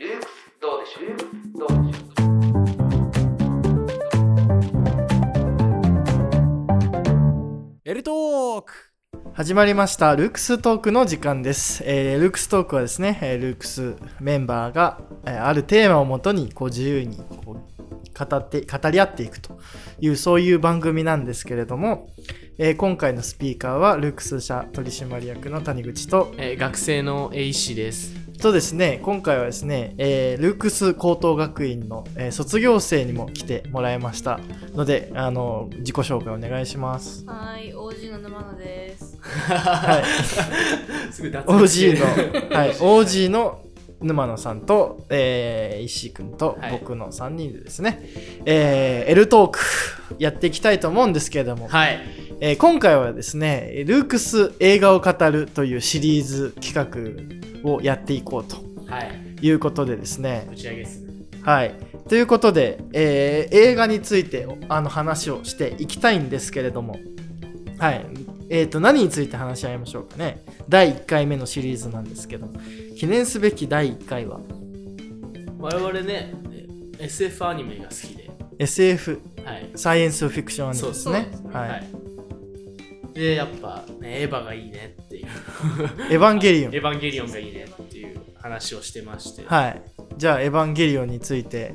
ルークスどうでしょう？どうでしょう？エルトーク。始まりました。ルークストークの時間です、えールークストークはですね、えールークスメンバーが、えーあるテーマをもとにこう自由にこう語って語り合っていくというそういう番組なんですけれども、えー今回のスピーカーはルークス社取締役の谷口とえー学生の A 氏です。とですね今回はですね、えールークス高等学院の、えー卒業生にも来てもらいました。のであの自己紹介お願いします。はい、OG の沼野です。はい。すぐ脱 OG の、はい、OG の沼野さんと、えー、石井くんとはい。僕の3人でですね、えー、L トークやっていきたいと思うんですけれども、はい。えー今回はですね、ルークス映画を語るというシリーズ企画をやっていこうとはい。いうことでですね、打ち上げですね。はい。ということで、えー映画についてあの話をしていきたいんですけれども、はい。えっ、と、何について話し合いましょうかね。第1回目のシリーズなんですけど、記念すべき第1回は、我々ね、え SF アニメが好きで。SF、はい。サイエンスフィクションアニメですね。そうですは。はいい。で、やっぱ、ね、エヴァがいいねっていう。エヴァンゲリオン。エヴァンゲリオンがいいねっていう話をしてまして。はい。じゃあ、エヴァンゲリオンについて。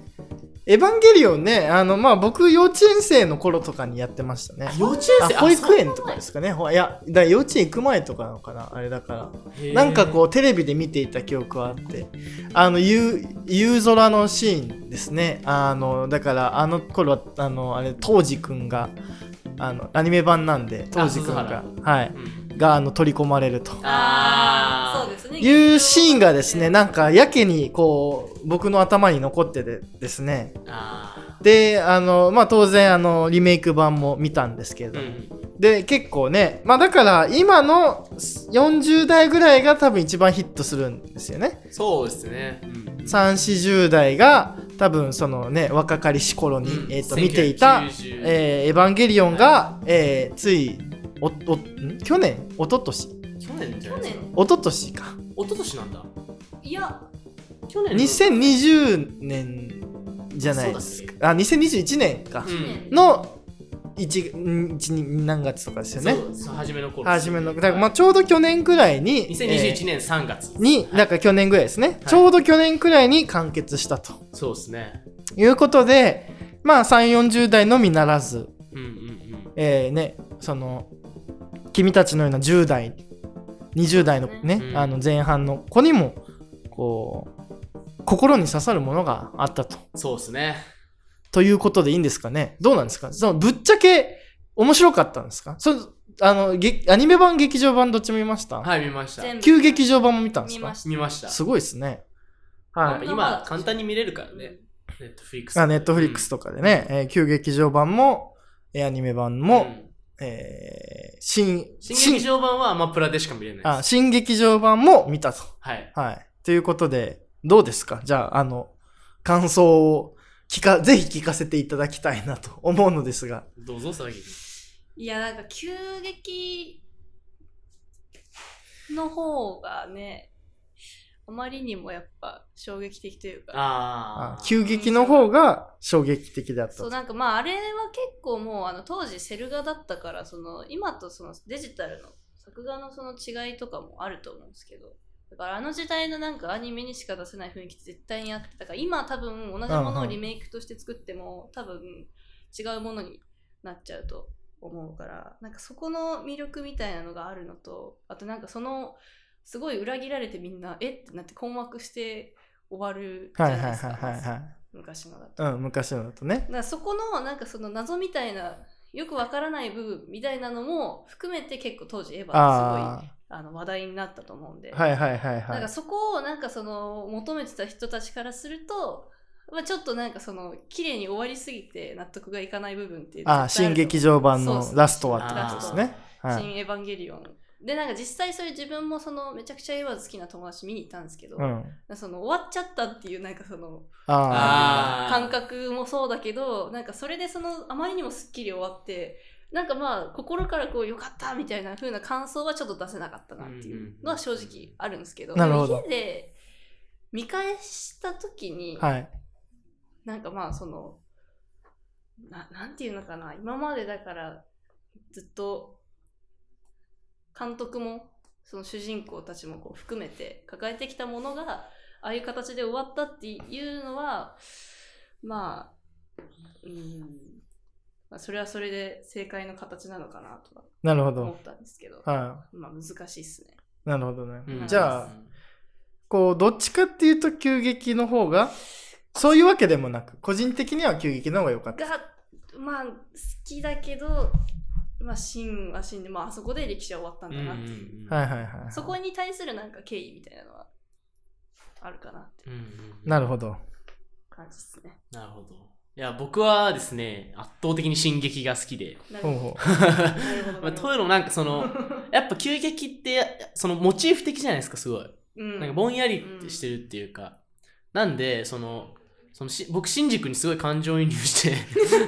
エヴァンゲリオンね、あの、まあ、僕、幼稚園生の頃とかにやってましたね。幼稚園生？あ保育園とかですかね。ほいや、だ幼稚園行く前とかなのかな、あれだから。うなんかこうテレビで見ていた記憶はあってあの夕夕空のシーンですねあのだからあの頃はあのあれ当時くんがあのアニメ版なんで当時くんあがはいうん、があの取り込まれるとあーそうですね。いうシーンがですねなんかやけにこう僕の頭に残っててですねあであのまあ当然あのリメイク版も見たんですけれー。ども、うん。で結構ねまあだから今の40代ぐらいが多分一番ヒットするんですよねそうですね。うん。340代が多分そのね若かりし頃に、うん。えー、と見ていた1990「えーエヴァンゲリオンが」えーついおおん？去年？一昨年？去年じゃないですか？去一昨年か。一昨年なんだ。いや、去年の。2020年じゃないですか。あ2021年か、うん。の 1, ん一二何月とかですよね。そう初めの頃初めのだからまあちょうど去年くらいに2021年3月、えーにはい。だから去年ぐらいですね、はい。ちょうど去年くらいに完結したと。そうですね。いうことでまあ3 4 0代のみならず。うんうんうん。えーね、その君たちのような10代20代のね、うん。あの前半の子にもこう心に刺さるものがあったと。そうですねということでいいんですかね？どうなんですか？そのぶっちゃけ面白かったんですか？そあのげアニメ版劇場版どっちも見ました、はい見ました。旧劇場版も見たんですか？見ました。すごいですね。はい今簡単に見れるからね。ネットフリックスあネットフリックスとかでね、えー旧劇場版もえーアニメ版も、うん。えー新新劇場版はアマプラでしか見れないです。あ新劇場版も見たと。はい。はい。ということで、どうですか？じゃあ、あの、感想を聞か、ぜひ聞かせていただきたいなと思うのですが。どうぞ佐々木いや、なんか急激の方がね、あまりにもやっぱ衝撃的というか。ああ急激の方が衝撃的だったそうと。なんかまああれは結構もうあの当時セル画だったからその今とそのデジタルの作画のその違いとかもあると思うんですけどだからあの時代のなんかアニメにしか出せない雰囲気絶対にあってだから今多分同じものをリメイクとして作っても多分違うものになっちゃうと思うからなんかそこの魅力みたいなのがあるのとあとなんかそのすごい裏切られてみんなえ？ってなって困惑して終わるじゃないですか。昔のだと。うん、昔のだとねだ。そこのなんかその謎みたいなよくわからない部分みたいなのも含めて結構当時エヴァはすごいああの話題になったと思うんで、あ。はいはいはいなんかはい。そこをなんかその求めてた人たちからすると、まあ、ちょっとなんかその綺麗に終わりすぎて納得がいかない部分っていうああ、新劇場版のラストはってことですね。はい。新エヴァンゲリオンでなんか実際それ自分もそのめちゃくちゃエヴァ好きな友達見に行ったんですけど、うん。その終わっちゃったっていうなんかそのあ感覚もそうだけどなんかそれでそのあまりにもすっきり終わってなんかまあ心からこうよかったみたいな風な感想はちょっと出せなかったなっていうのは正直あるんですけど、家で見返した時に、はい。なんかまあそのななんていうのかな今までだからずっと監督もその主人公たちもこう含めて抱えてきたものがああいう形で終わったっていうのはまあうん、まあ、それはそれで正解の形なのかなとはなるほど。思ったんですけど、はまあ難しいっすね。い。なるほどね。うんじゃあ、こう、どっちかっていうと急激の方が、そういうわけでもなく、個人的には急激の方が良かった。がまあ好きだけどまあ真は真でまああそこで歴史は終わったんだなっていう、はいはいはい。そこに対するなんか敬意みたいなのはあるかなっていうなるほど。感じですね。なるほど。いや、僕はですね、圧倒的に進撃が好きで。なるほど。まあ、というのもなんかその、やっぱ急激って、そのモチーフ的じゃないですか、すごい。うん、なんかぼんやりしてるっていうか。なんで、その、そのし僕、シンジ君にすごい感情移入して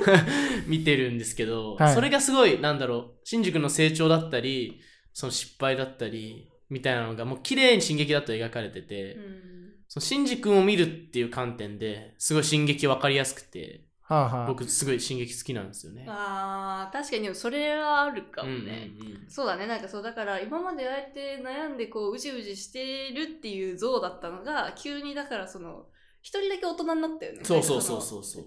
見てるんですけど、はいそれがすごい、なんだろう、シンジ君の成長だったり、その失敗だったり、みたいなのがもう綺麗に進撃だと描かれてて、うんそのシンジ君を見るっていう観点ですごい進撃分かりやすくて、はあはあ。僕すごい進撃好きなんですよね。あー確かにでもそれはあるかもうんうんね。うんそうだねなんかそうだから今までああやって悩んでこううじうじしてるっていう像だったのが急にだからその一人だけ大人になったよね。そうそうそうう。そうそう。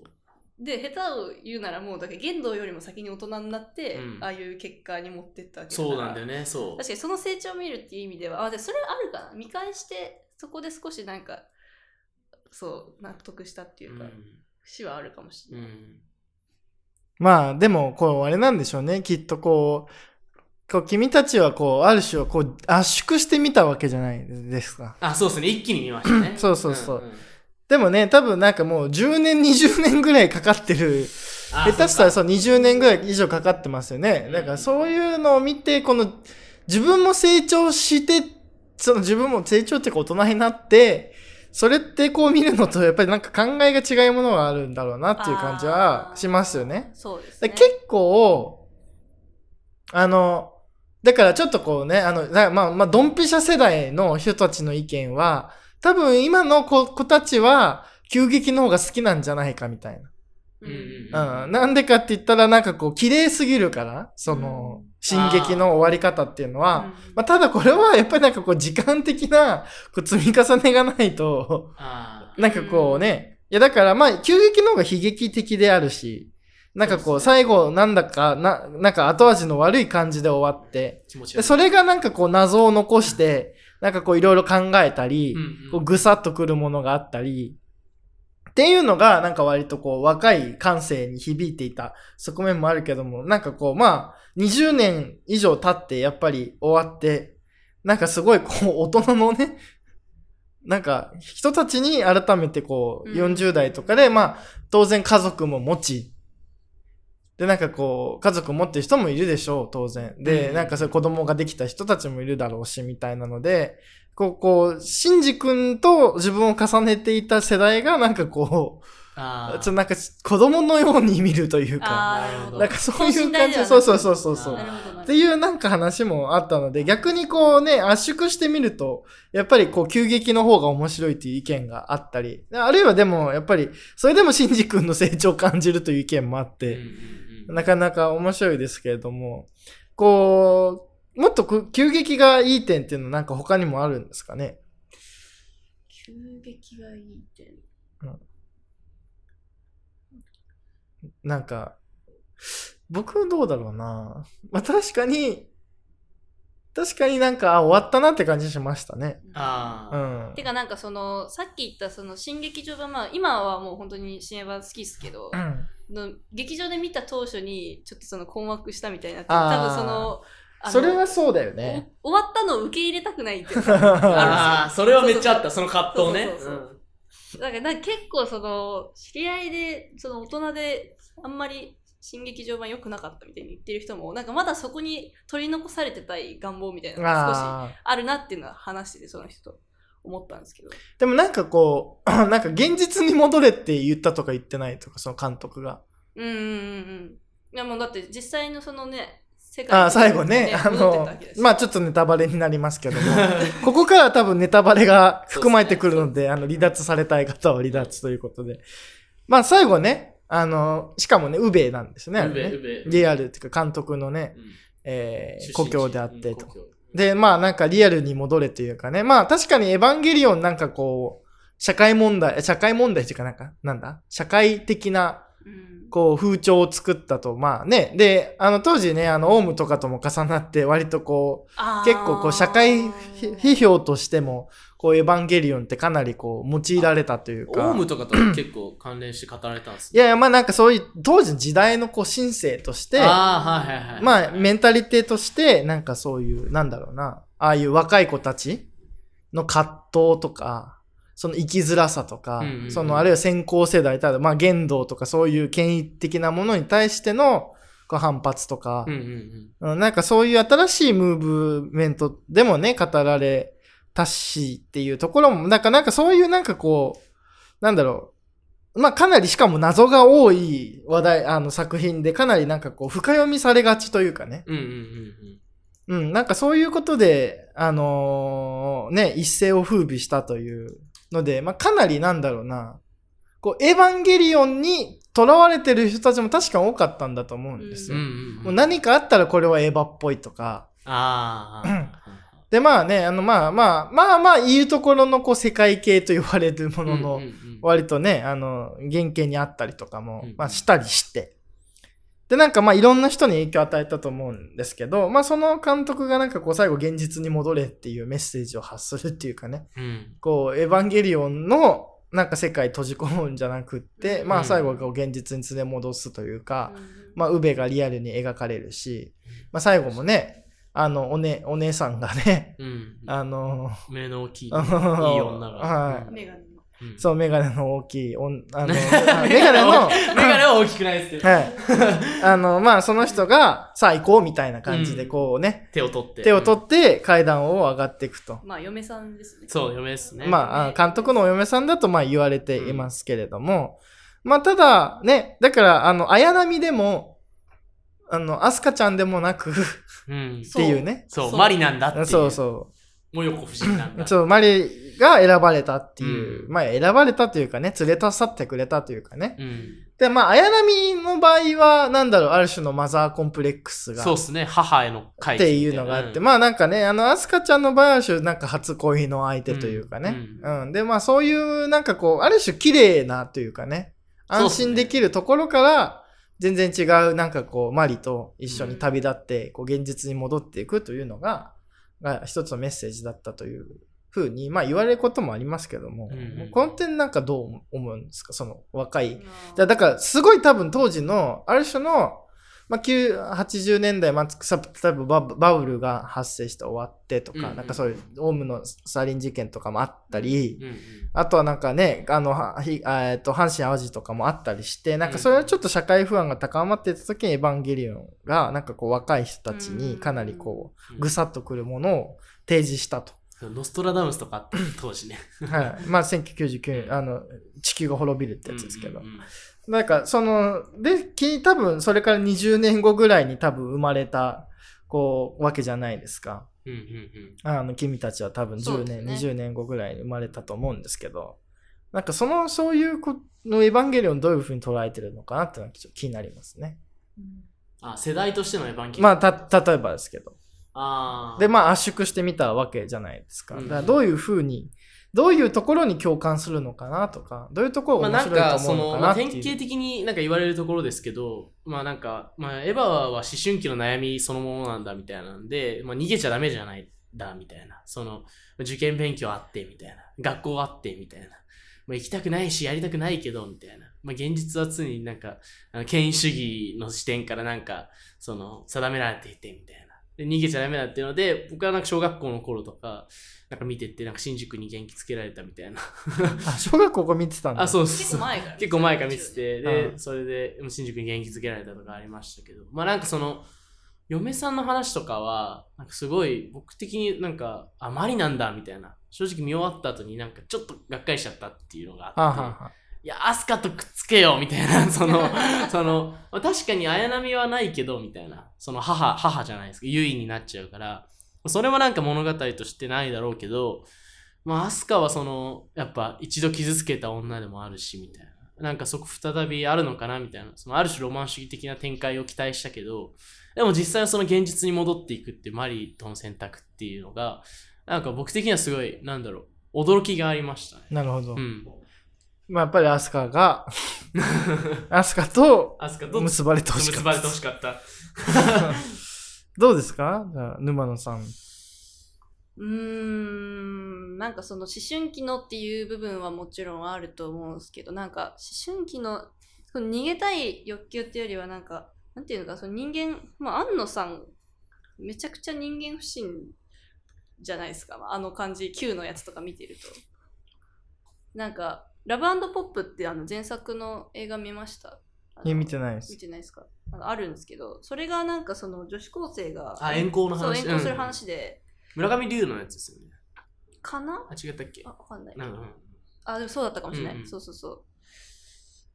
で下手を言うならもうだから言動よりも先に大人になって、うんああいう結果に持ってったわけだからそうなんだよね、そう。確かにその成長を見るっていう意味ではあでそれあるかな見返してそこで少しなんかそう納得したっていうか、節はあるかもしれない。うんうんまあ、でも、こう、あれなんでしょうね。きっとこう、こう君たちはこう、ある種はこう、圧縮してみたわけじじゃないですか。あ、そうですね、一気に見ましたね。そうそうそうんんでもね、多分なんかもう10年、20年ぐらいかかってる。あ下手したらそそう20年ぐらい以上かかってますよね。だからそういうのを見て、この自分も成長して、その自分も成長っていうか大人になって、それってこう見るのとやっぱりなんか考えが違うものがあるんだろうなっていう感じはしますよね。そうですね。結構、あの、だからちょっとこうね、あの、だまあ、まあ、ドンピシャ世代の人たちの意見は、多分今の子子たちは、急激の方が好きなんじゃないかみたいな。うん。なんでかって言ったら、なんかこう、綺麗すぎるから、その、進撃の終わり方っていうのは、うんまあ、ただこれはやっぱりなんかこう、時間的な、こう、積み重ねがないと、あなんかこうね、いやだからまあ、急激の方が悲劇的であるし、なんかこう、最後なんだか、な、なんか後味の悪い感じで終わって、それがなんかこう謎を残して、なんかこういろいろ考えたり、こうぐさっとくるものがあったり、っていうのがなんか割とこう若い感性に響いていた側面もあるけども、なんかこうまあ20年以上経ってやっぱり終わって、なんかすごいこう大人のね、なんか人たちに改めてこううん40代とかでまあ当然家族も持ち、で、なんかこう、家族持ってる人もいるでしょう、当然。で、うんなんかそういう子供ができた人たちもいるだろうし、みたいなので、こう、こう、シンジ君と自分を重ねていた世代が、なんかこう、ちょっとなんか子供のように見るというか、なんかそういう感じ。そうそうそうそうそう。っていうなんか話もあったので、逆にこうね、圧縮してみると、やっぱりこう急激の方が面白いという意見があったり、あるいはでもやっぱり、それでもシンジ君の成長を感じるという意見もあって、なかなか面白いですけれども、こう、もっとこう急激がいい点っていうのはなんか他にもあるんですかね？急激がいい点。なんか、僕どうだろうな。まあ確かに、確かになんか、あ、終わったなって感じしましたね。あうーん。てかなんかそのさっき言ったその新劇場版まあ今はもう本当に新エヴァ好きですけど、うんの劇場で見た当初にちょっとその困惑したみたいにな多分そのそれはそうだよね。お終わったのを受け入れたくないっていうのが あーそれはめっちゃあった、その葛藤ね。だからなんか結構その知り合いでその大人であんまり新劇場版良くなかったみたいに言ってる人もなんかまだそこに取り残されてたい願望みたいなのが少しああ。あるなっていうのは話しててその人と思ったんですけどでもなんかこう、なんか現実に戻れって言ったとか言ってないとか、その監督が。うんうんうんうんいやもうだって実際のそのね世界あ最後ね、あの、まあちょっとネタバレになりますけども、ここから多分ネタバレが含まれてくるので、あの、離脱されたい方は離脱ということで。まあ最後ね、あの、しかもね、ウベなんですね。ウベリアルっていうか監督のね、うん。えー故郷であってと。で、まあなんかリアルに戻れというかね。まあ確かにエヴァンゲリオンなんかこう、社会問題、社会問題っていうかなんか、なんだ？社会的な、うんこう、風潮を作ったと。まあね。で、あの当時ね、あの、オウムとかとも重なって、割とこう、結構こう、社会批評としても、こう、エヴァンゲリオンってかなりこう、用いられたというか。オウムとかと結構関連して語られたんですいやいや、まあなんかそういう、当時の時代のこう、新生として、ああ、はいはいはい。まあ、メンタリティとして、なんかそういう、なんだろうな、ああいう若い子たちの葛藤とか、その生きづらさとか、うんうんうんそのあるいは先行世代、ただまあ言動とかそういう権威的なものに対してのこう反発とかうん、うんうん。うんなんかそういう新しいムーブメントでもね、語られたしっていうところも、なんかなんかそういうなんかこう、なんだろう、まあかなりしかも謎が多い話題、あの作品でかなりなんかこう深読みされがちというかね。うんうんうんうん、なんかそういうことで、あのーね、一世を風靡したというので、まあかなりなんだろうな、こう、エヴァンゲリオンに囚われてる人たちも確か多かったんだと思うんですよ。んうんうん。もう何かあったらこれはエヴァっぽいとか、ああ。で、まあね、あの、まあまあ、まあまあ、言うところの、こう、世界系と言われるものの、割とね、あの、原型にあったりとかもうん、まあ、したりして。で、なんかまあ、いろんな人に影響を与えたと思うんですけど、まあ、その監督がなんかこう、最後、現実に戻れっていうメッセージを発するっていうかね、うん。こう、エヴァンゲリオンの、なんか世界閉じ込むんじゃなくって、まあ、うん最後、こう、現実に連れ戻すというか、うん。まあ、ウベがリアルに描かれるし、まあ、最後もね、あの、おね、お姉さんがね、うん。あの、目の大きい、いい女が。はいそう、メガネの大きい、おんあの、あ メガネの、メガネは大きくないですけど。はい。あの、まあ、その人が、さあ行こうみたいな感じで、うんこうね、手を取って。手を取って階段を上がっていくと。まあ嫁さんですねそう、嫁ですね。まあ、あ監督のお嫁さんだと、まあ、言われていますけれども、まあ、ただ、ね、だから、あの、綾波でも、あの、アスカちゃんでもなく、っうん。ていうね。そう、そうマリなんだっていう。そうそもうよこ不思議なんう。だ。そう、マリが選ばれたっていう、うんまあ、選ばれたというかね、連れ出さってくれたというかね。うん。で、まあ、綾波の場合は、なんだろう、ある種のマザーコンプレックスが。そうですね。母への回っていうのがあって、うんまあなんかね、あの、アスカちゃんの場合はある種、なんか初恋の相手というかね。ううん。で、まあそういう、なんかこう、ある種綺麗なというかね、安心できるところから、全然違う、なんかこう、マリと一緒に旅立って、こう、現実に戻っていくというのが、が一つのメッセージだったというふうに、まあ言われることもありますけども、うんうん。この点なんかどう思うんですか？その若い。だから、すごい多分当時の、ある種の、まあ、9 80年代末、さ例えばバブルが発生して終わってとか、うんうんなんかそういうオウムのサリン事件とかもあったり、うんうんあとはなんかね、あの、えっと、阪神淡路とかもあったりして、なんかそれはちょっと社会不安が高まっていた時にエヴァンゲリオンが、なんかこう若い人たちにかなりこう、ぐさっとくるものを提示したと。ノストラダムスとかあった当時ね。はい。まあ、1999年、あの、地球が滅びるってやつですけどうん。うんうんなんか、その、で、き多分、それから20年後ぐらいに多分生まれた、こう、わけじゃないですか。うんうんあの、君たちは多分10年、ね20年後ぐらいに生まれたと思うんですけど、なんかその、そういうこのエヴァンゲリオンどういうふうに捉えてるのかなってのは気になりますね。あ、世代としてのエヴァンゲリオン。まあ、た、例えばですけど。あーで、まあ、圧縮してみたわけじゃないですか。うんだからどういうふうに、どういうところに共感するのかなとか、どういうところまあなんが面白いとかその、思うのかまあ、なっていう。典型的になんか言われるところですけど、まあなんか、まあエヴァは思春期の悩みそのものなんだみたいなんで、まあ逃げちゃダメじゃないんだみたいな。その、受験勉強あってみたいな。学校あってみたいな。まあ行きたくないしやりたくないけどみたいな。まあ現実は常になんか、あの権威主義の視点からなんか、その、定められていてみたいな。で逃げちゃダメだっていうので、僕はなんか小学校の頃とか、なんか見てって、なんか新宿に元気つけられたみたいな。あ、小学校ここ見てたんだ。あ、そうそう。結。構前から。結構前から見てて、で、うん。それで新宿に元気づけられたとかありましたけど、まあなんかその、嫁さんの話とかは、なんかすごい僕的になんか、あ、マリなんだみたいな。正直見終わった後になんかちょっとがっかりしちゃったっていうのがあって、はあはあはあ。いや、アスカとくっつけよみたいな、その、その、まあ確かに綾波はないけど、みたいな、その母、母じゃないですか、優位になっちゃうから、それはなんか物語としてないだろうけど、まあ、アスカはその、やっぱ一度傷つけた女でもあるし、みたいな。なんかそこ再びあるのかなみたいな。そのある種ロマン主義的な展開を期待したけど、でも実際はその現実に戻っていくっていうマリーとの選択っていうのが、なんか僕的にはすごい、なんだろう、驚きがありましたね。なるほど。うん。まあやっぱりアスカが、アスカとアスカと結ばれてほしかった。結ばれてほしかった。どうですか？じゃあ沼野さん。うーんなんかその思春期のっていう部分はもちろんあると思うんですけどなんか思春期のその逃げたい欲求っていうよりはなんかなんていうのかその人間まあ安野さんめちゃくちゃ人間不信じゃないですか、あの感じ Q のやつとか見てると。なんかラブポップってあの前作の映画見ました？いや見てないです見。てないですか？なんかあるんですけどそれがなんかその女子高生があ遠行の話？そう遠行するうん話で、村上龍のやつですよね。かな？あ、違ったっけ？あ、わかんない。うんうん。あ、でもそうだったかもしれない。うんうんそうそうそう。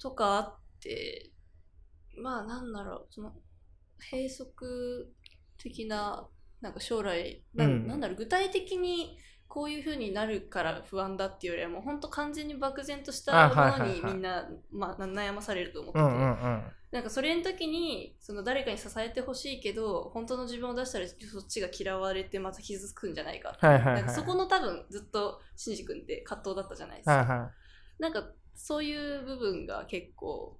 とかあって、まあなんだろう、その、閉塞的な、なんか将来、なうんん、なんだろう、具体的にこういう風になるから不安だっていうよりは、もう本当完全に漠然としたものにみんな、まあ、悩まされると思ってて、うんうんうん。なんかそれの時にその誰かに支えてほしいけど本当の自分を出したらそっちが嫌われてまた傷つくんじゃないかはいはいはい。なんかそこの多分ずっとシンジ君って葛藤だったじゃないですか。はいはなんかそういう部分が結構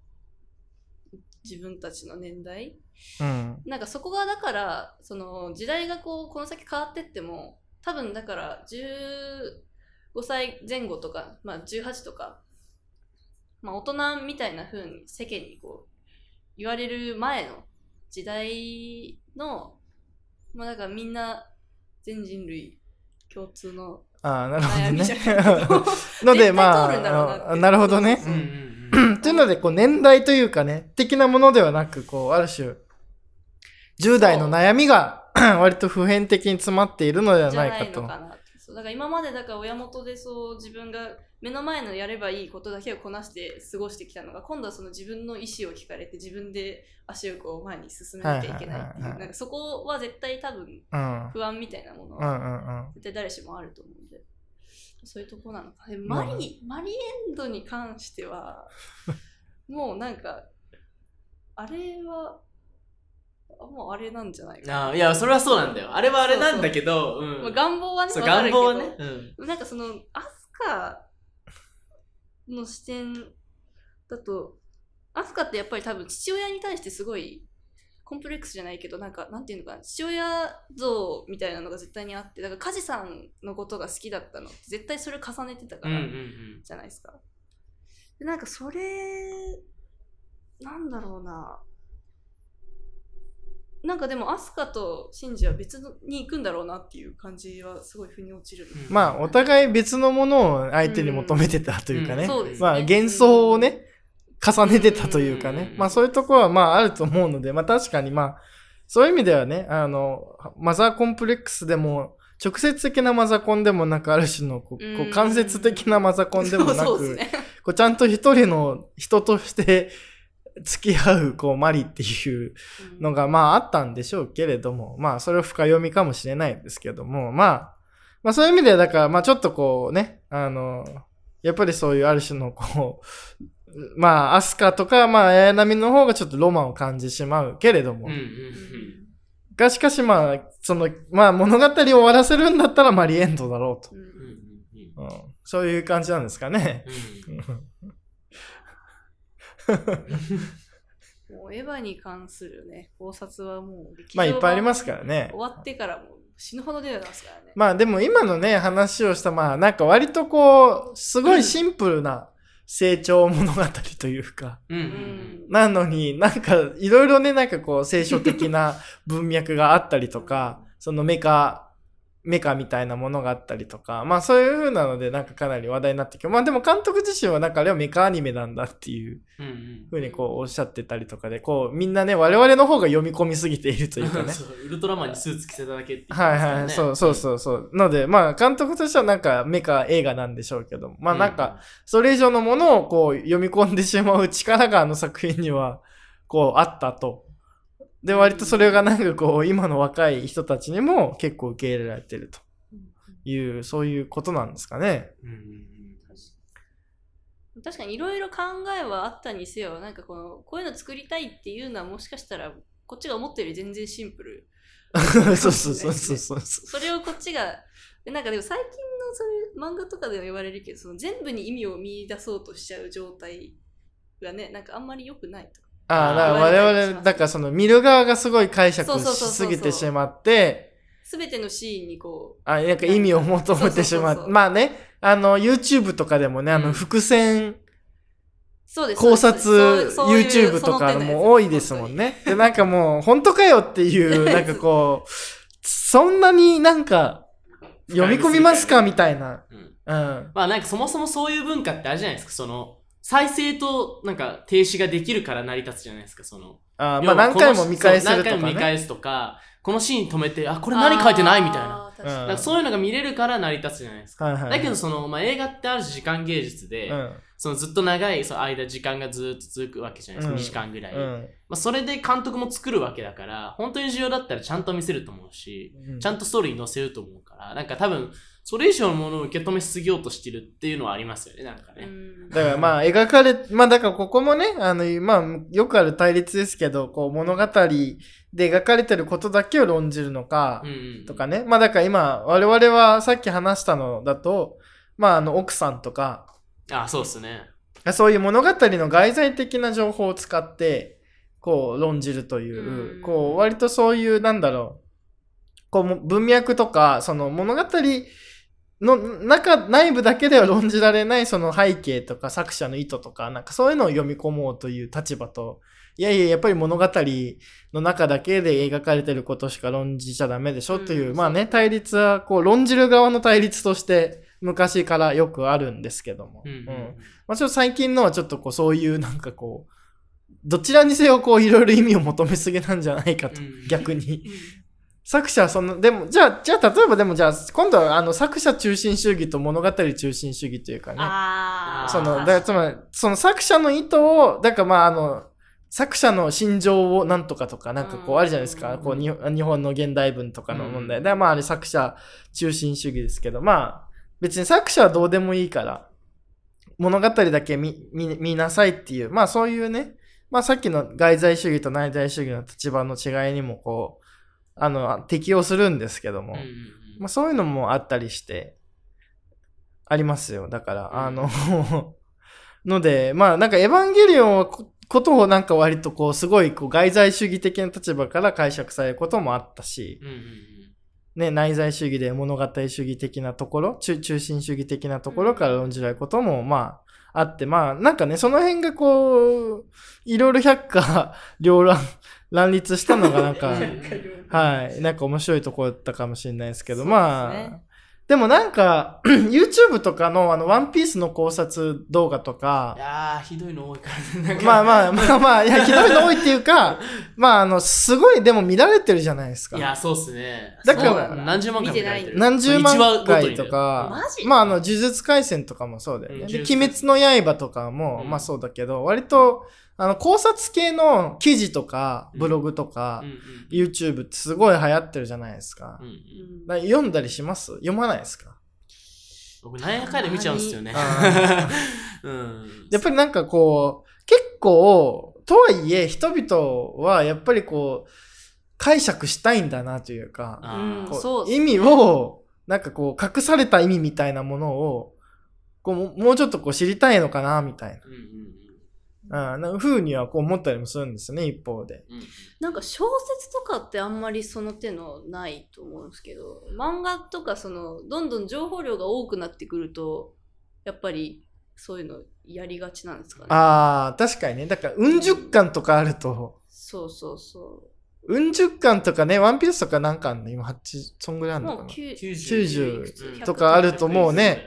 自分たちの年代？い。うん。なんかそこがだからその時代がこうこの先変わってっても多分だから15歳前後とか、まあ、18とか、まあ、大人みたいな風に世間にこう言われる前の時代のまあだからみんな全人類共通のああ、なるほどね悩みじゃないけど。ので、ま絶対通るんだろうなってああ、なるほどね。というので、こう、年代というかね、的なものではなく、こう、ある種、10代の悩みが 割と普遍的に詰まっているのではないかと。ないのかそうだから今までだから親元でそう自分が目の前のやればいいことだけをこなして過ごしてきたのが今度はその自分の意思を聞かれて自分で足をこう前に進めなきゃいけないっていうなんかそこは絶対多分うん。不安みたいなものは。絶対誰しもあると思うんでそういうとこなのかでマリマリエンドに関してはもうなんかあれはあもうあれなんじゃないかいや、それはそうなんだよ。あれはあれなんだけど、願望はね願望はね。うん。なんかそのアスカの視点だとアスカってやっぱり多分父親に対してすごいコンプレックスじゃないけどなんかなんていうのかな父親像みたいなのが絶対にあってだから梶さんのことが好きだったの絶対それを重ねてたから。じゃないですか。でなんかそれなんだろうななんかでもアスカとシンジは別に行くんだろうなっていう感じはすごい腑に落ちる。うんまあ、お互い別のものを相手に求めてたというかね。うねまあ、幻想をね、重ねてたというかね。うんまあ、そういうところはまあ、あると思うので、まあ、確かにまあ、そういう意味ではね、あの、マザーコンプレックスでも、直接的なマザコンでもなく、ある種のこう、間接的なマザコンでもなく。こうちゃんと一人の人として付き合う、こう、マリっていうのが、まあ、あったんでしょうけれども、まあ、それは深読みかもしれないですけども、まあ、まあ、そういう意味では、だから、まあ、ちょっとこうね、あの、やっぱりそういうある種の、こう、まあ、アスカとか、まあ、綾波の方がちょっとロマンを感じてしまうけれども。がしかし、まあ、その、まあ、物語を終わらせるんだったら、マリエンドだろうと。うん、そういう感じなんですかね。もうエヴァに関するね、考察はもうまあ、いっぱいあり版ますからね。終わってからもう死ぬほど出てますからね。まあでも今のね、話をした、まあなんか割とこう、すごいシンプルな成長物語というか、うん。なのになんかいろいろね、なんかこう聖書的な文脈があったりとか、そのメカメカみたいなものがあったりとか、まあそういう風なのでなんかかなり話題になってきて、まあでも監督自身はなんかあれはメカアニメなんだっていう風にこうおっしゃってたりとかで、こうみんなね、我々の方が読み込みすぎているというかね。ウルトラマンにスーツ着せただけって言ってはいはい、そうそうそうそう。ので、まあ監督としてはなんかメカ映画なんでしょうけども、まあなんか、それ以上のものをこう読み込んでしまう力があの作品にはこうあったと。で、割とそれがなんかこう今の若い人たちにも結構受け入れられてるという、そういうことなんですかね。うん確かにいろいろ考えはあったにせよなんかこのこういうの作りたいっていうのはもしかしたらこっちが思ったより全然シンプル そうそうそうそうそう。それをこっちがでなんかでも最近のそういう漫画とかでは言われるけどその全部に意味を見出そうとしちゃう状態がねなんかあんまり良くないとああ、だから我々、だからその見る側がすごい解釈しすぎてしまって、全てのシーンにこあ、なんか意味を求めてしまう。まあね、あの、YouTube とかでもね、あの、うん伏線、うそうです考察 YouTube とかも多いですもんね。で、なんかもう、本当かよっていう、なんかこう、そんなになんか、読み込みますかみたいな。うんうん。まあなんかそもそもそういう文化ってあるじゃないですか。その、再生となんか停止ができるから成り立つじゃないですか。その、あーまあ何回も見返せるとかそう何回も見ね。返すとか、このシーン止めて、あ、これ何書いてないみたいな。かそういうのが見れるから成り立つじゃないですか。はいはい。だけどその、まあ、映画ってある種時間芸術で、うん。そのずっと長いその間時間がずっと続くわけじゃないですか、うん2時間ぐらい、まうん。あ、それで監督も作るわけだから本当に重要だったらちゃんと見せると思うし、うんちゃんとストーリーに載せると思うからなんか多分それ以上のものを受け止めすぎようとしてるっていうのはありますよねなんかね、うん。だからまあ描かれ、まあだからここもね、あの、まあよくある対立ですけど、こう物語で描かれてることだけを論じるのかうん、うんとかね。まあだから今、我々はさっき話したのだと、まああの奥さんとか、あそうっすね。そういう物語の外在的な情報を使って、こう論じるという、うん。こう割とそういう、なんだろう、こうも文脈とか、その物語の中、内部だけでは論じられないその背景とか作者の意図とか、なんかそういうのを読み込もうという立場と、いやいや、やっぱり物語の中だけで描かれてることしか論じちゃダメでしょっていう、うん。まあね、対立は、こう論じる側の対立として昔からよくあるんですけども。うんうんうん。まあ、ちょっと最近のはちょっとこうそういうなんかこう、どちらにせよこういろいろ意味を求めすぎなんじゃないかと、うん。逆に。作者はその、でも、じゃあ、じゃあ例えばでもじゃあ、今度はあの作者中心主義と物語中心主義というかね。その、だからつまり、その作者の意図を、だからまああの、作者の心情をなんとかとか、なんかこうあるじゃないですか。うんこうに日本の現代文とかの問題。うんで、まああれ作者中心主義ですけど、まあ別に作者はどうでもいいから、物語だけ見見見なさいっていう、まあそういうね、まあさっきの外在主義と内在主義の立場の違いにもこう、あの、適用するんですけども、うんうんうん。まあそういうのもあったりして、ありますよ。だから、うん。あの、ので、まあなんかエヴァンゲリオンはこことをなんか割とこう、すごいこう外在主義的な立場から解釈されることもあったし、うんうんうん。ね、内在主義で物語主義的なところ、中中心主義的なところから論じられることも、まあ、あって、まあ、なんかね、その辺がこう、いろいろ百科 両乱、乱立したのがなんか、はい、なんか面白いところだったかもしれないですけど、まあ、でもなんか、YouTube とかのあの、ワンピースの考察動画といか、やーひどいの多いからねまあまあまあまあ、いや、ひどいの多いっていうか、まああの、すごいでも見られてるじゃないですか。いやそうっすね。だから何十万回見られてる何十万回とかまああの、呪術廻戦とかもそうだよね。うん。で、鬼滅の刃とかも、うん。まあそうだけど、割と、あの、考察系の記事とか、うん。ブログとかうん、うん。YouTube ってすごい流行ってるじゃないですか。う。んうん。から読んだりします？読まないですか？僕何やかんや見ちゃうんすよね。あ うん。やっぱりなんかこう、結構、とはいえ、人々はやっぱりこう、解釈したいんだなというか、意味を、なんかこう、隠された意味みたいなものを、こうももうちょっとこう知りたいのかな、みたいうんうんうんな。うん、なんか風にはこう思ったりもするんですよね、一方で。うんなんか小説とかってあんまりその手のないと思うんですけど漫画とかそのどんどん情報量が多くなってくるとやっぱりそういうのやりがちなんですかね。ああ、確かにね。だから、うん十巻とかあると、そうそうそう。うん十巻とかね、ワンピースとかなんかあんの？今8、そんぐらいあんのかな？もう9 90うん。とかあるともうね、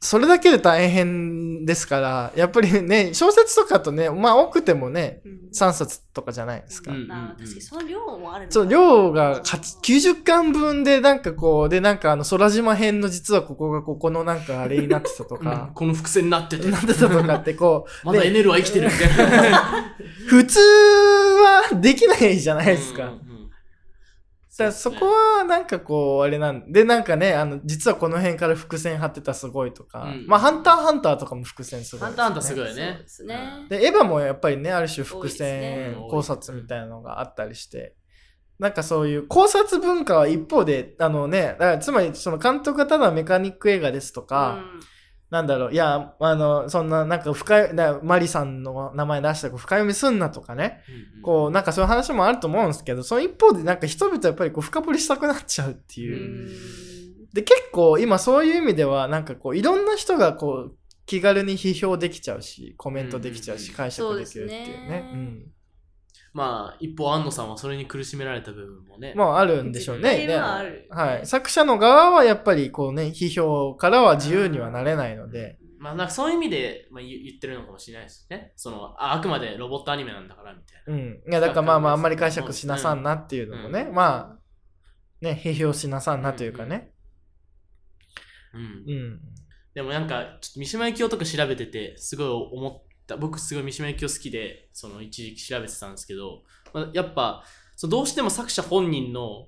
それだけで大変ですから、やっぱりね、小説とかとね、まあ多くてもね、うん。3冊とかじゃないですか。うん。まあ確かにその量もあるのか。そう、量が8 90巻分でなんかこう、でなんかあの空島編の実はここがここのなんかあれになってたと うん。か、この伏線になってて。なってたとかってこう、まだエねネルは生きてるみたいな。普通はできないじゃないですか。うんだからそこはなんかこう、あれなんで、なんかね、あの、実はこの辺から伏線張ってたすごいとか、うん。まあ、ハンターハンターとかも伏線すごい、ハンターハンターすごいよそうねですね。で、エヴァもやっぱりね、ある種伏線ね考察みたいなのがあったりして、なんかそういう考察文化は一方で、あのね、だからつまりその監督がただメカニック映画ですとか、なんだろう、いや、あの、そんな、なんか深い、だマリさんの名前出したら深読みすんなとかね、うんこう、なんかそういう話もあると思うんですけど、その一方でなんか人々やっぱりこう深掘りしたくなっちゃうってういう。んで、結構今そういう意味では、なんかこう、いろんな人がこう、気軽に批評できちゃうし、コメントできちゃうし、うん解釈できるっていうそうね。うん。まあ一方安野さんはそれに苦しめられた部分もねまあ、あるんでしょうね。絶対はい。作者の側はやっぱりこうね、批評からは自由にはなれないので、まあなんかそういう意味で、まあ、言言ってるのかもしれないですねそのああくまでロボットアニメなんだからみたいなうん。いや、だからまあまあ、あんまり解釈しなさんなっていうのもね、うんまあ、ね、批評しなさんなというかね。うんうん。でもなんか、ちょっと三島由紀夫とか調べてて、すごい思った。僕すごい三島由紀夫好きで、その一時期調べてたんですけど、まあ、やっぱ、そうどうしても作者本人の、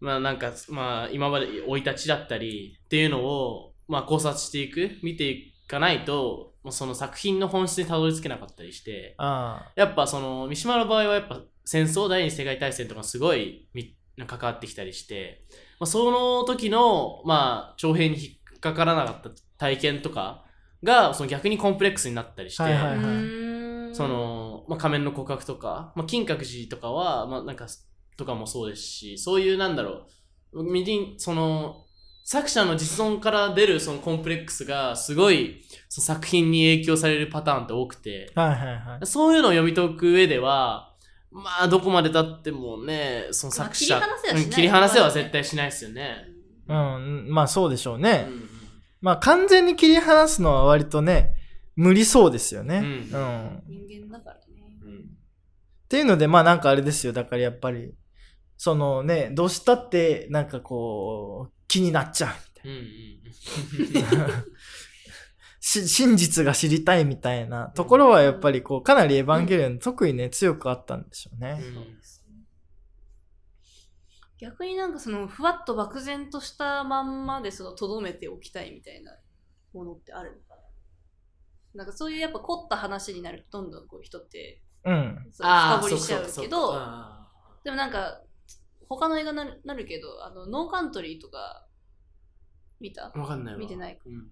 まあなんか、まあ今まで生い立ちだったりっていうのを、まあ考察していく、見ていかないと、もうその作品の本質にたどり着けなかったりして、あ。やっぱその三島の場合はやっぱ戦争第二次世界大戦とかすごいみ関わってきたりして、まあ、その時のまあ徴兵に引っかからなかった体験とかがその逆にコンプレックスになったりして、はいはいはいうんその、まあ、仮面の告白とか、まあ、金閣寺とかは、まあ、なんかとかもそうですしそういうなんだろうみりんその作者の実存から出るそのコンプレックスがすごいその作品に影響されるパターンって多くて、あ。はいはいはい。そういうのを読み解く上では、まあ、どこまでたってもね、その作者、まあ切り離せはしないうん切り離せは絶対しないですよね。うん、まあそうでしょううね。んまあ完全に切り離すのは割とね、無理そうですよね。うんうん人間だからね。うんっていうので、まあなんかあれですよ。だからやっぱり、そのね、どうしたってなんかこう、気になっちゃうみたいうんうん 真実が知りたいみたいなところはやっぱりこう、かなりエヴァンゲリオン特にね、強くあったんでしょうね。うん逆になんかそのふわっと漠然としたまんまでその留めておきたいみたいなものってあるのかな？なんかそういうやっぱ凝った話になるとどんどんこう人ってうん。そうあー深掘りしちゃうそけどうかあでもなんか他の映画なるなるけどあのノーカントリーとか見た？ーわかんないわ。見てないか。うん。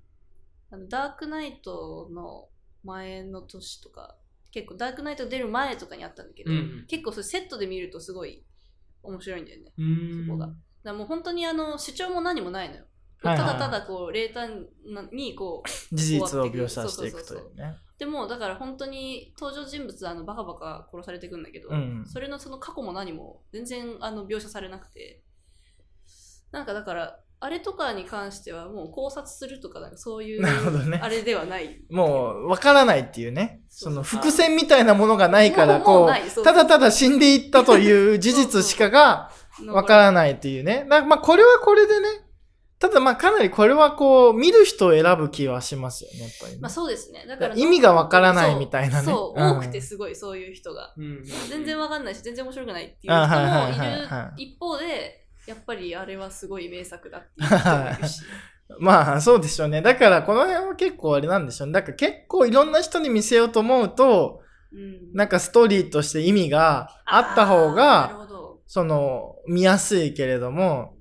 あのダークナイトの前の年とか結構ダークナイト出る前とかにあったんだけど、うん。結構それセットで見るとすごい面白いんだよね。うん。そこが。だもう本当にあの主張も何もないのよ、ただただこう冷淡にこう 事実を描写していくというね。でもだから本当に登場人物あのバカバカ殺されていくんだけど、うん。それのその過去も何も全然あの描写されなくて。なんかだからあれとかに関してはもう考察するとかなんかそういうなるほどね。あれではない。もう、わからないっていうね。その伏線みたいなものがないから、こう、ただただ死んでいったという事実しかがわからいないっていうね。だまあ、これはこれでね。ただまあ、かなりこれはこう、見る人を選ぶ気はしますよね、やっぱりね、まあそうですね。だから意味がわからないみたいなね。そうそううん。多くてすごいそういう人が。うん。全然わかんないし全然面白くないっていうあはいはい人もいはいはる一方でやっぱりあれはすごい名作だっていう人もいるし まあ、そうでしょうね。だから、この辺は結構あれなんでしょうね。だから結構いろんな人に見せようと思うと、うんなんかストーリーとして意味があった方が、その、見やすいけれども、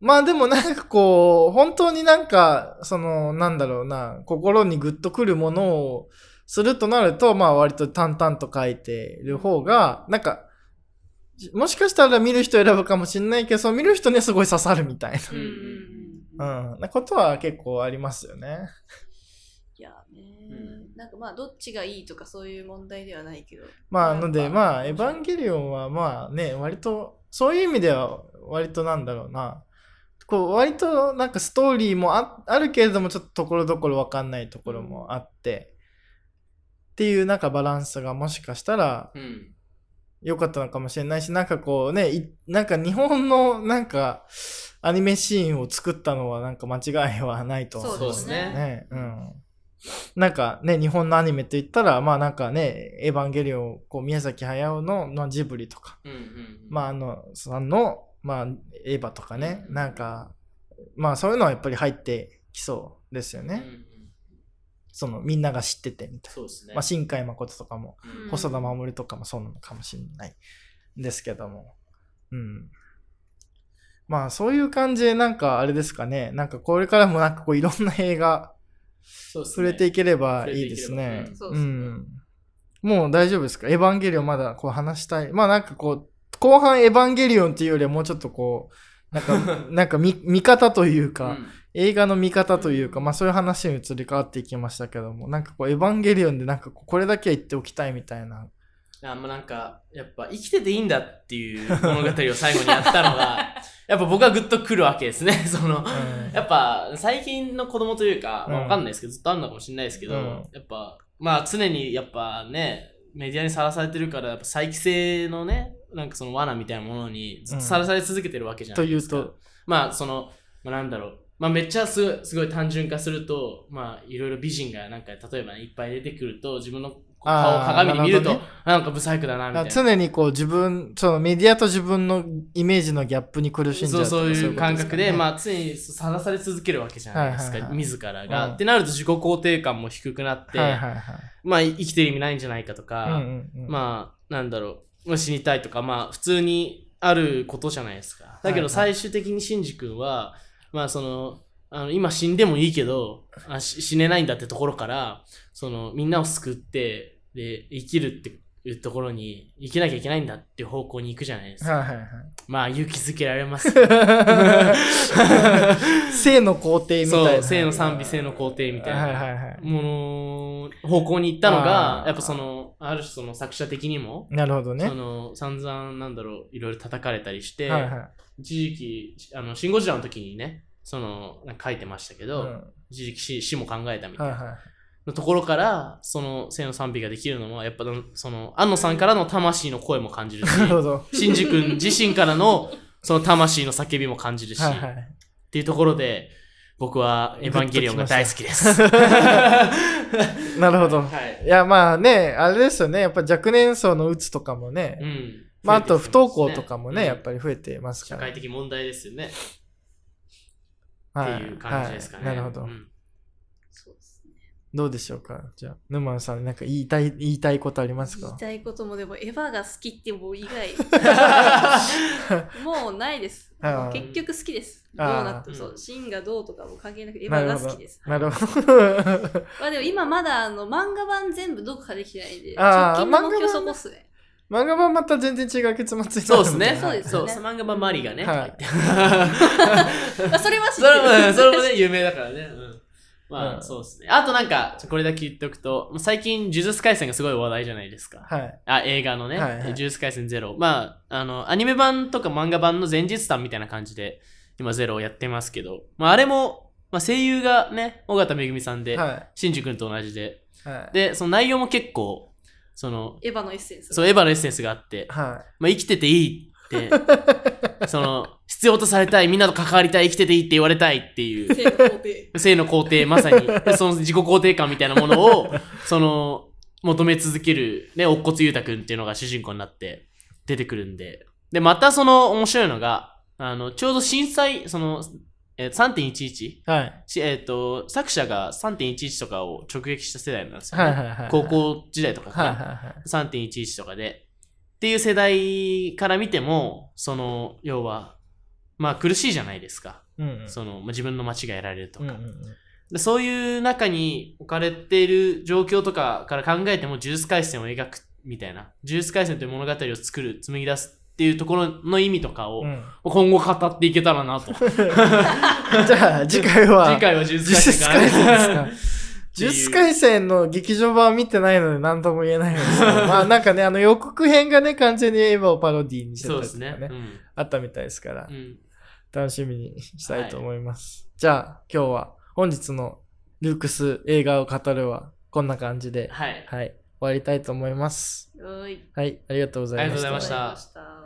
まあでもなんかこう、本当になんか、その、なんだろうな、心にグッとくるものをするとなると、まあ割と淡々と書いてる方が、なんか、もしかしたら見る人選ぶかもしれないけど、その見る人にはすごい刺さるみたいうんうん。うん。な、うん、なことは結構ありますよね。いやね、うん。なんかまあどっちがいいとかそういう問題ではないけど。まあ、ので、まあ、エヴァンゲリオンは、まあね、割と、そういう意味では、割となんだろうな、こう、割となんかストーリーもああるけれども、ちょっとところどころわかんないところもあって、っていうなんかバランスがもしかしたらうん。良かったのかもしれないし、なんかこうね、いなんか日本のなんかアニメシーンを作ったのはなんか間違いはないと思そうですねね。うん。なんかね、日本のアニメって言ったら、まあなんかね、エヴァンゲリオン、こう宮崎駿の、まあ、ジブリとか、うんうん。まああの、さんの、まあエヴァとかね、うんなんか、まあそういうのはやっぱり入ってきそうですよね。うんうんそのみんなが知っててみたいそうですね。な。まあ新海誠とかも、うん細田守とかもそうなのかもしれないんですけども。うん。まあそういう感じでなんかあれですかね。なんかこれからもなんかこういろんな映画触れていければいいですね。もう大丈夫ですか？エヴァンゲリオンまだこう話したい。まあなんかこう、後半エヴァンゲリオンっていうよりはもうちょっとこう、なんか、なんか見見方というか、うん映画の見方というか、まあそういう話に移り変わっていきましたけども、なんかこう、エヴァンゲリオンでなんかこれだけは言っておきたいみたいな。あもうなんか、やっぱ生きてていいんだっていう物語を最後にやったのが、やっぱ僕はグッとくるわけですね。その、うんやっぱ最近の子供というか、まあ、うんわかんないですけど、ずっとあるのかもしれないですけど、うんやっぱ、まあ常にやっぱね、メディアにさらされてるから、やっぱ再帰性のね、なんかその罠みたいなものにずっとさらされ続けてるわけじゃないですか。というとまあその、まあ、なんだろう。まあめっちゃすごいすごい単純化すると、まあいろいろ美人がなんか例えば、ね、いっぱい出てくると、自分の顔を鏡で見ると、なんかブサイクだなみたいな。常にこう自分、そのメディアと自分のイメージのギャップに苦しんじゃうそうそういう感覚で、あ、まあ、常にさらされ続けるわけじゃないですか、はいはいはい自らが、うんってなると自己肯定感も低くなって、はいはいはい。まあ、生きてる意味ないんじゃないかとうんか、うんうん、まあ、なんだろう、まあ死にたいとか、まあ、普通にあることじゃないですか。だけど、はい最終的にシンジ君は、まあ、その、あの今死んでもいいけどあし死ねないんだってところからそのみんなを救ってで生きるっていうところに生きなきゃいけないんだっていう方向に行くじゃないですか。はいはいはい。まあ勇気づけられますよ 性の肯定みたいな。そう、性の賛美、性の肯定みたいはいなはいはい。もの、方向に行ったのがやっぱその、ある種その作者的にも、なるほどね。その、散々なんだろう、いろいろ叩かれたりして、はいはい。一時期、あの、シン・ゴジラの時にね、その、書いてましたけど、うん一時期死死も考えたみたいな、はいはい。のところから、その、性の賛美ができるのも、やっぱ、その、安野さんからの魂の声も感じるし、なるほど。シンジ君自身からの、その魂の叫びも感じるし、はいはい。っていうところで、僕はエヴァンゲリオンが大好きです。なるほど。はい。いや、まあね、あれですよね。やっぱ若年層のうつとかもね。うん。まあ、あと不登校とかもね、うんやっぱり増えてますから。社会的問題ですよね。はっていう感じですかね。はい。なるほど。うん。そうですね。どうでしょうか？じゃあ、沼さん、なんか言いたい、言いたいことありますか？言いたいこともでもエヴァが好きってもう以外。もうないです。結局好きです。どうなってもそう。うん。シンがどうとかも関係なくてエヴァが好きです。なるほど。まあでも今まだあの漫画版全部読破できてないんで直近の目標そこっすね漫画版また全然違う結末になるそうですね。そうですよねそう、サマリがね。はい それは知ってそれもね、るそれもね、有名だからね。うん。まあ、うんそうですね。あとなんか、これだけ言っておくと、最近、呪術廻戦がすごい話題じゃないですか。はい。あ、映画のね、はいはい呪術廻戦ゼロ。まあ、あの、アニメ版とか漫画版の前日談みたいな感じで、今ゼロをやってますけど、まあ、あれも、まあ、声優がね、尾形めぐみさんで、はシンジ君と同じで、い。はい。で、その内容も結構、その、エヴァのエッセンス。そう、エヴァのエッセンスがあって、はまあ、生きてていいって、その、必要とされたい、みんなと関わりたい、生きてていいって言われたいっていう、性の肯定。性の肯定、まさに、その自己肯定感みたいなものを、その、求め続ける、ね、乙骨裕太くんっていうのが主人公になって出てくるんで。で、またその面白いのが、あの、ちょうど震災、その、えー 3.11? い。はい。しえっ、と、作者が3.11とかを直撃した世代なんですよ、ね。はいはいはい。高校時代とかかな。はいはいはい。3.11とかで。っていう世代から見ても、その、要は、まあ苦しいじゃないですか。うんうん。その、まあ、自分の街がやられるとか。うんうんうんでそういう中に置かれている状況とかから考えても、呪術廻戦を描くみたいな、呪術廻戦という物語を作る、紡ぎ出すっていうところの意味とかを、うん今後語っていけたらなと。次 じゃあ、次回は、回は呪術呪術廻戦から。か？呪術廻戦の劇場版見てないので何とも言えないんですけど、まあなんかね、あの予告編がね、完全にエヴァをパロディにしてたりとかね、ですね。あったみたいですからう、ん。楽しみにしたいと思います。じゃあ、今日は本日のルークス映画を語るはこんな感じで、はい。はい、終わりたいと思います。ういはい、ありがとうございましたありがとうございましたありがとうございました